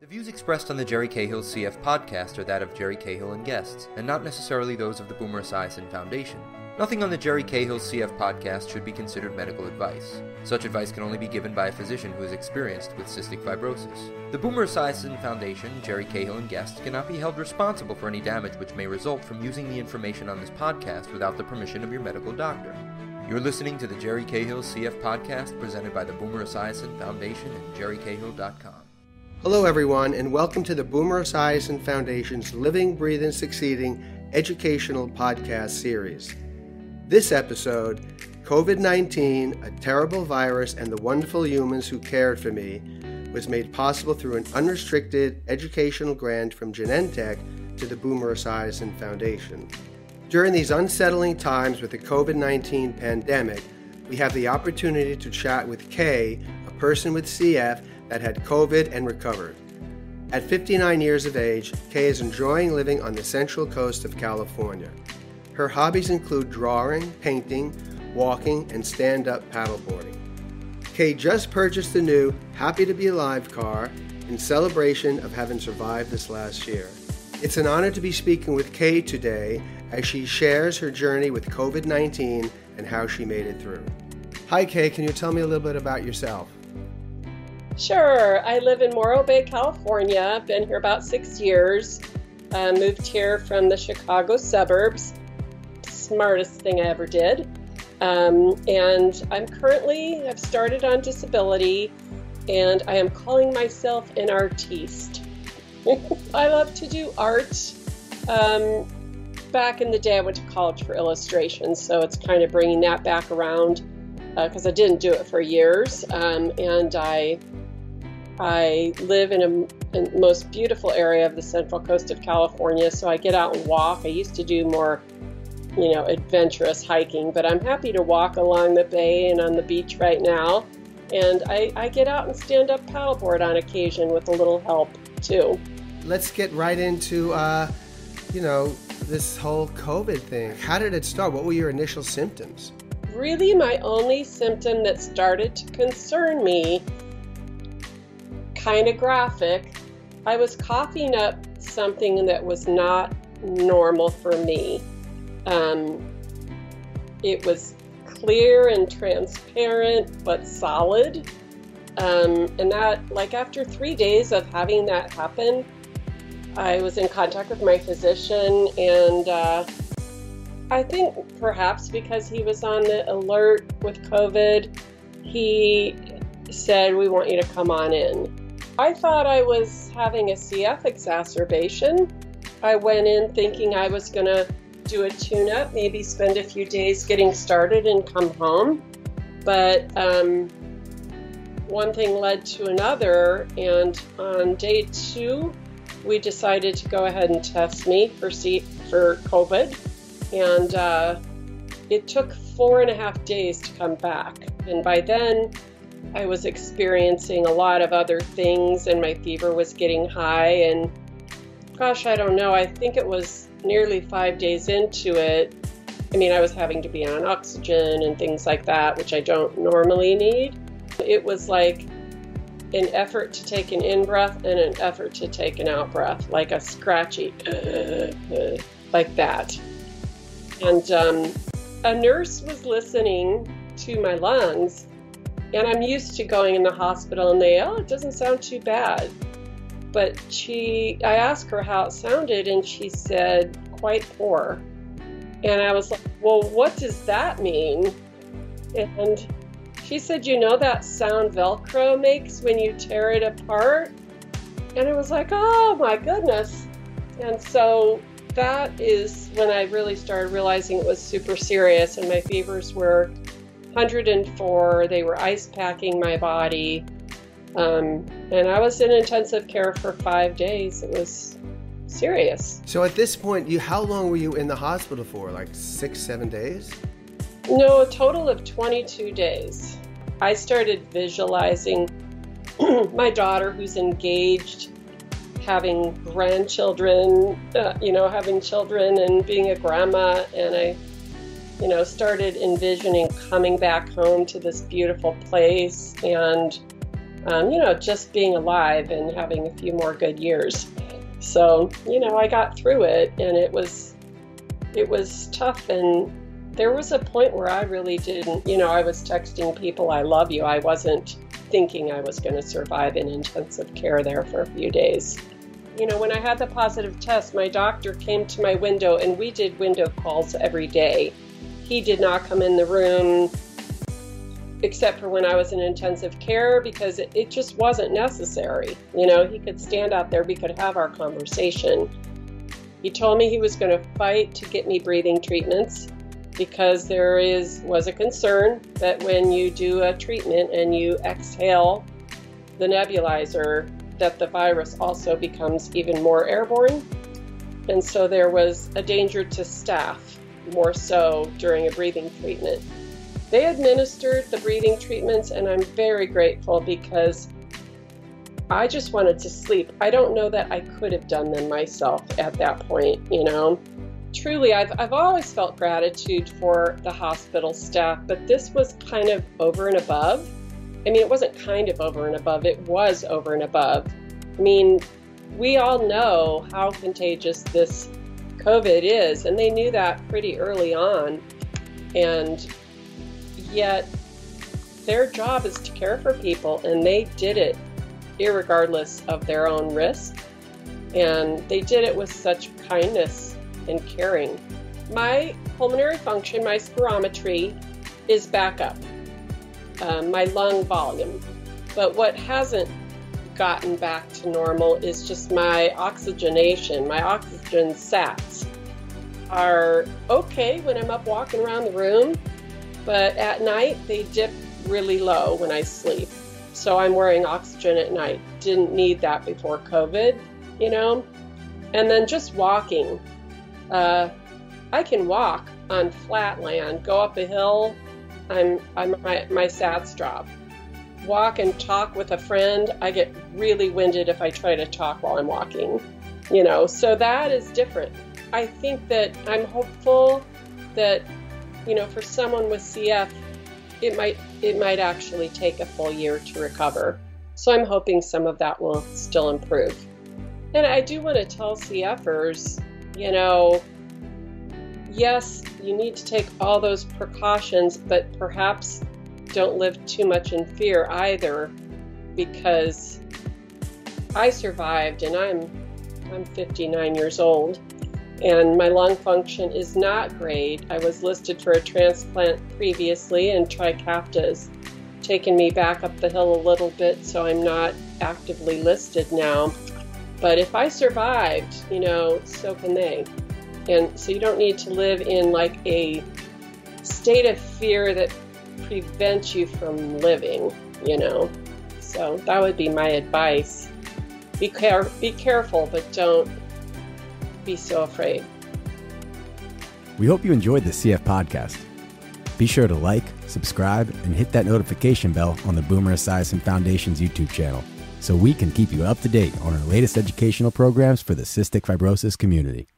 The views expressed on the Jerry Cahill CF podcast are that of Jerry Cahill and guests, and not necessarily those of the Boomer Esiason Foundation. Nothing on the Jerry Cahill CF podcast should be considered medical advice. Such advice can only be given by a physician who is experienced with cystic fibrosis. The Boomer Esiason Foundation, Jerry Cahill and guests cannot be held responsible for any damage which may result from using the information on this podcast without the permission of your medical doctor. You're listening to the Jerry Cahill CF podcast presented by the Boomer Esiason Foundation and jerrycahill.com. Hello, everyone, and welcome to the Boomer Esiason Foundation's Living, Breathing, Succeeding educational podcast series. This episode, COVID 19, a terrible virus, and the wonderful humans who cared for me, was made possible through an unrestricted educational grant from Genentech to the Boomer Esiason Foundation. During these unsettling times with the COVID 19 pandemic, we have the opportunity to chat with Kay, a person with CF that had COVID and recovered. At 59 years of age, Kay is enjoying living on the central coast of California. Her hobbies include drawing, painting, walking, and stand up paddleboarding. Kay just purchased the new Happy to Be Alive car in celebration of having survived this last year. It's an honor to be speaking with Kay today as she shares her journey with COVID 19 and how she made it through. Hi, Kay, can you tell me a little bit about yourself? Sure. I live in Morro Bay, California. Been here about six years. Uh, moved here from the Chicago suburbs. Smartest thing I ever did. Um, and I'm currently, I've started on disability, and I am calling myself an artiste. I love to do art. Um, back in the day, I went to college for illustration, so it's kind of bringing that back around because uh, I didn't do it for years. Um, and I I live in a in most beautiful area of the central coast of California, so I get out and walk. I used to do more, you know, adventurous hiking, but I'm happy to walk along the bay and on the beach right now. And I, I get out and stand up paddleboard on occasion with a little help too. Let's get right into, uh, you know, this whole COVID thing. How did it start? What were your initial symptoms? Really, my only symptom that started to concern me kind of graphic. I was coughing up something that was not normal for me. Um, it was clear and transparent, but solid. Um, and that, like, after three days of having that happen, I was in contact with my physician, and uh, I think perhaps because he was on the alert with COVID, he said, We want you to come on in. I thought I was having a CF exacerbation. I went in thinking I was going to do a tune up, maybe spend a few days getting started and come home. But um, one thing led to another, and on day two, we decided to go ahead and test me for C- for COVID, and uh, it took four and a half days to come back. And by then, I was experiencing a lot of other things, and my fever was getting high. And gosh, I don't know, I think it was nearly five days into it. I mean, I was having to be on oxygen and things like that, which I don't normally need. It was like an effort to take an in breath and an effort to take an out breath, like a scratchy, uh, uh, like that. And um, a nurse was listening to my lungs and I'm used to going in the hospital and they, oh, it doesn't sound too bad. But she, I asked her how it sounded and she said, quite poor. And I was like, well, what does that mean? And she said, you know that sound Velcro makes when you tear it apart? And I was like, oh my goodness. And so that is when I really started realizing it was super serious and my fevers were 104. They were ice packing my body. Um, and I was in intensive care for five days. It was serious. So at this point, you how long were you in the hospital for? Like six, seven days? No, a total of 22 days. I started visualizing my daughter, who's engaged, having grandchildren, uh, you know, having children and being a grandma, and I you know, started envisioning coming back home to this beautiful place and um, you know, just being alive and having a few more good years. So, you know, I got through it and it was it was tough and there was a point where I really didn't, you know, I was texting people I love you. I wasn't thinking I was going to survive in intensive care there for a few days. You know, when I had the positive test, my doctor came to my window and we did window calls every day. He did not come in the room except for when I was in intensive care because it, it just wasn't necessary. You know, he could stand out there, we could have our conversation. He told me he was going to fight to get me breathing treatments because there is was a concern that when you do a treatment and you exhale the nebulizer that the virus also becomes even more airborne. And so there was a danger to staff more so during a breathing treatment. They administered the breathing treatments, and I'm very grateful because I just wanted to sleep. I don't know that I could have done them myself at that point, you know. Truly, I've, I've always felt gratitude for the hospital staff, but this was kind of over and above. I mean, it wasn't kind of over and above, it was over and above. I mean, we all know how contagious this COVID is, and they knew that pretty early on. And yet their job is to care for people, and they did it regardless of their own risk. And they did it with such kindness and caring. My pulmonary function, my spirometry, is back up, um, my lung volume. But what hasn't gotten back to normal is just my oxygenation. My oxygen sats are okay when I'm up walking around the room, but at night, they dip really low when I sleep. So I'm wearing oxygen at night. Didn't need that before COVID, you know? And then just walking. Uh, I can walk on flat land, go up a hill, I'm, I'm my, my sats drop. Walk and talk with a friend, I get really winded if I try to talk while I'm walking, you know, so that is different. I think that I'm hopeful that you know, for someone with CF, it might it might actually take a full year to recover. So I'm hoping some of that will still improve. And I do want to tell CFers, you know, yes, you need to take all those precautions, but perhaps don't live too much in fear either because I survived and I'm I'm 59 years old and my lung function is not great. I was listed for a transplant previously, and Trikafta's taken me back up the hill a little bit, so I'm not actively listed now. But if I survived, you know, so can they. And so you don't need to live in like a state of fear that prevents you from living, you know. So that would be my advice. Be care- be careful, but don't be so afraid. We hope you enjoyed the CF podcast. Be sure to like, subscribe, and hit that notification bell on the Boomer Esiason Foundation's YouTube channel so we can keep you up to date on our latest educational programs for the cystic fibrosis community.